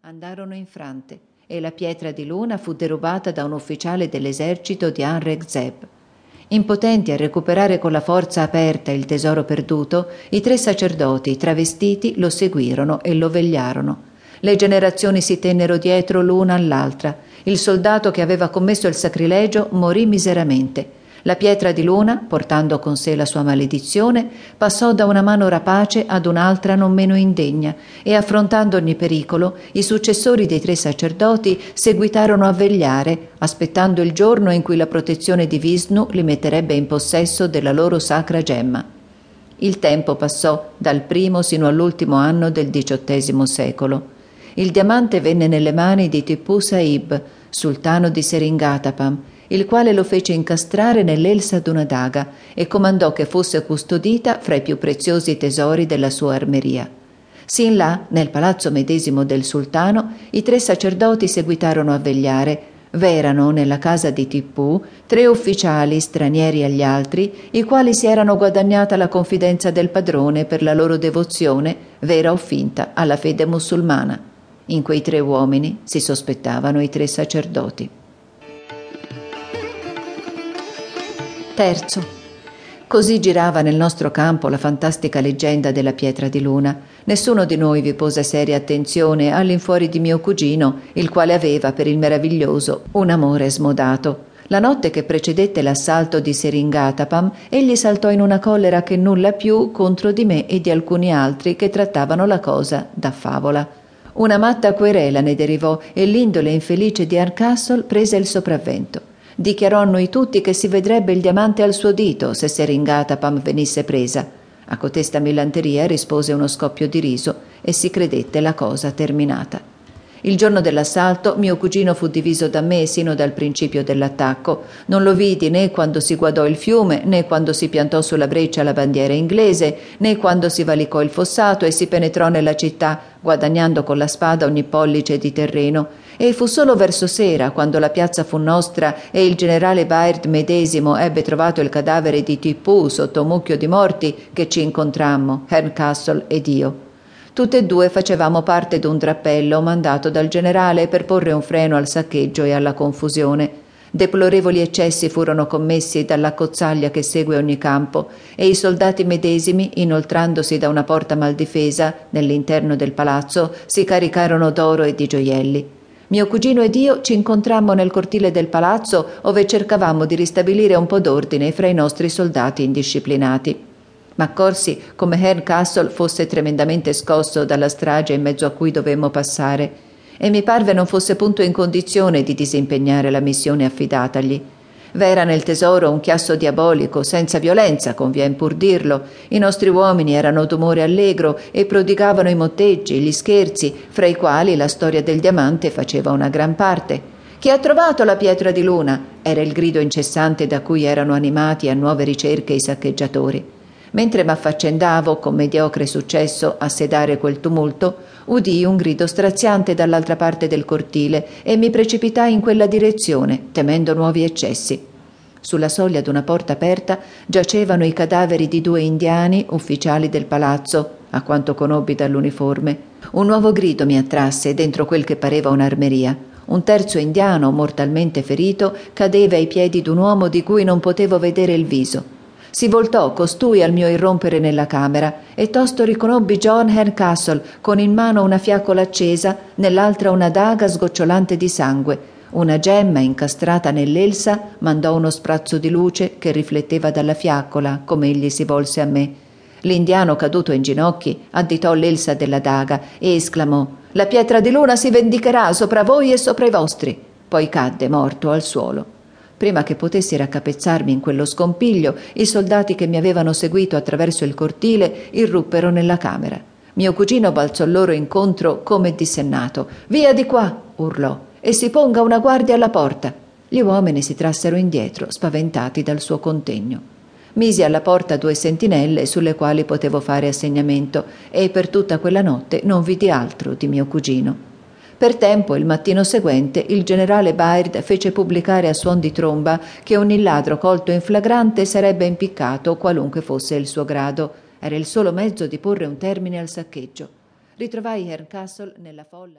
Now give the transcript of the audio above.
andarono infrante e la pietra di luna fu derubata da un ufficiale dell'esercito di Anreg Zeb. Impotenti a recuperare con la forza aperta il tesoro perduto, i tre sacerdoti travestiti lo seguirono e lo vegliarono. Le generazioni si tennero dietro l'una all'altra. Il soldato che aveva commesso il sacrilegio morì miseramente la pietra di luna, portando con sé la sua maledizione, passò da una mano rapace ad un'altra non meno indegna e affrontando ogni pericolo, i successori dei tre sacerdoti seguitarono a vegliare, aspettando il giorno in cui la protezione di Vishnu li metterebbe in possesso della loro sacra gemma. Il tempo passò dal primo sino all'ultimo anno del XVIII secolo. Il diamante venne nelle mani di Tipu Saib, sultano di Seringatapam, il quale lo fece incastrare nell'elsa d'una daga e comandò che fosse custodita fra i più preziosi tesori della sua armeria. Sin là, nel palazzo medesimo del sultano, i tre sacerdoti seguitarono a vegliare. V'erano nella casa di Tippù tre ufficiali stranieri agli altri, i quali si erano guadagnata la confidenza del padrone per la loro devozione, vera o finta, alla fede musulmana. In quei tre uomini si sospettavano i tre sacerdoti. Terzo. Così girava nel nostro campo la fantastica leggenda della pietra di luna. Nessuno di noi vi pose seria attenzione all'infuori di mio cugino, il quale aveva per il meraviglioso un amore smodato. La notte che precedette l'assalto di Seringatapam, egli saltò in una collera che nulla più contro di me e di alcuni altri che trattavano la cosa da favola. Una matta querela ne derivò e l'indole infelice di Arcastle prese il sopravvento. Dichiarò a noi tutti che si vedrebbe il diamante al suo dito se Seringatapam venisse presa. A cotesta millanteria rispose uno scoppio di riso e si credette la cosa terminata. Il giorno dell'assalto mio cugino fu diviso da me sino dal principio dell'attacco. Non lo vidi né quando si guardò il fiume, né quando si piantò sulla breccia la bandiera inglese, né quando si valicò il fossato e si penetrò nella città, guadagnando con la spada ogni pollice di terreno. E fu solo verso sera, quando la piazza fu nostra e il generale Baird medesimo ebbe trovato il cadavere di Tippù sotto un mucchio di morti, che ci incontrammo, Herncastle ed io. Tutte e due facevamo parte d'un drappello mandato dal generale per porre un freno al saccheggio e alla confusione. Deplorevoli eccessi furono commessi dalla cozzaglia che segue ogni campo e i soldati medesimi, inoltrandosi da una porta maldifesa nell'interno del palazzo, si caricarono d'oro e di gioielli. Mio cugino ed io ci incontrammo nel cortile del palazzo, ove cercavamo di ristabilire un po' d'ordine fra i nostri soldati indisciplinati. M'accorsi come Herr Castle fosse tremendamente scosso dalla strage in mezzo a cui dovemmo passare e mi parve non fosse punto in condizione di disimpegnare la missione affidatagli. V'era nel tesoro un chiasso diabolico, senza violenza, convien pur dirlo. I nostri uomini erano d'umore allegro e prodigavano i motteggi, gli scherzi, fra i quali la storia del diamante faceva una gran parte. Chi ha trovato la pietra di luna? era il grido incessante da cui erano animati a nuove ricerche i saccheggiatori. Mentre m'affaccendavo con mediocre successo a sedare quel tumulto, udii un grido straziante dall'altra parte del cortile e mi precipitai in quella direzione, temendo nuovi eccessi. Sulla soglia d'una porta aperta giacevano i cadaveri di due indiani, ufficiali del palazzo, a quanto conobbi dall'uniforme. Un nuovo grido mi attrasse dentro quel che pareva un'armeria. Un terzo indiano, mortalmente ferito, cadeva ai piedi d'un uomo di cui non potevo vedere il viso. Si voltò costui al mio irrompere nella camera e tosto riconobbi John Hercastle con in mano una fiaccola accesa, nell'altra una daga sgocciolante di sangue. Una gemma incastrata nell'elsa mandò uno sprazzo di luce che rifletteva dalla fiaccola, come egli si volse a me. L'indiano caduto in ginocchi additò l'elsa della daga e esclamò La pietra di luna si vendicherà sopra voi e sopra i vostri. Poi cadde morto al suolo. Prima che potessi raccapezzarmi in quello scompiglio, i soldati che mi avevano seguito attraverso il cortile irruppero nella camera. Mio cugino balzò loro incontro come dissennato. Via di qua! urlò, e si ponga una guardia alla porta. Gli uomini si trassero indietro, spaventati dal suo contegno. Misi alla porta due sentinelle sulle quali potevo fare assegnamento e per tutta quella notte non vidi altro di mio cugino. Per tempo, il mattino seguente, il generale Baird fece pubblicare a suon di tromba che ogni ladro colto in flagrante sarebbe impiccato, qualunque fosse il suo grado. Era il solo mezzo di porre un termine al saccheggio. Ritrovai Herr Castle nella folla.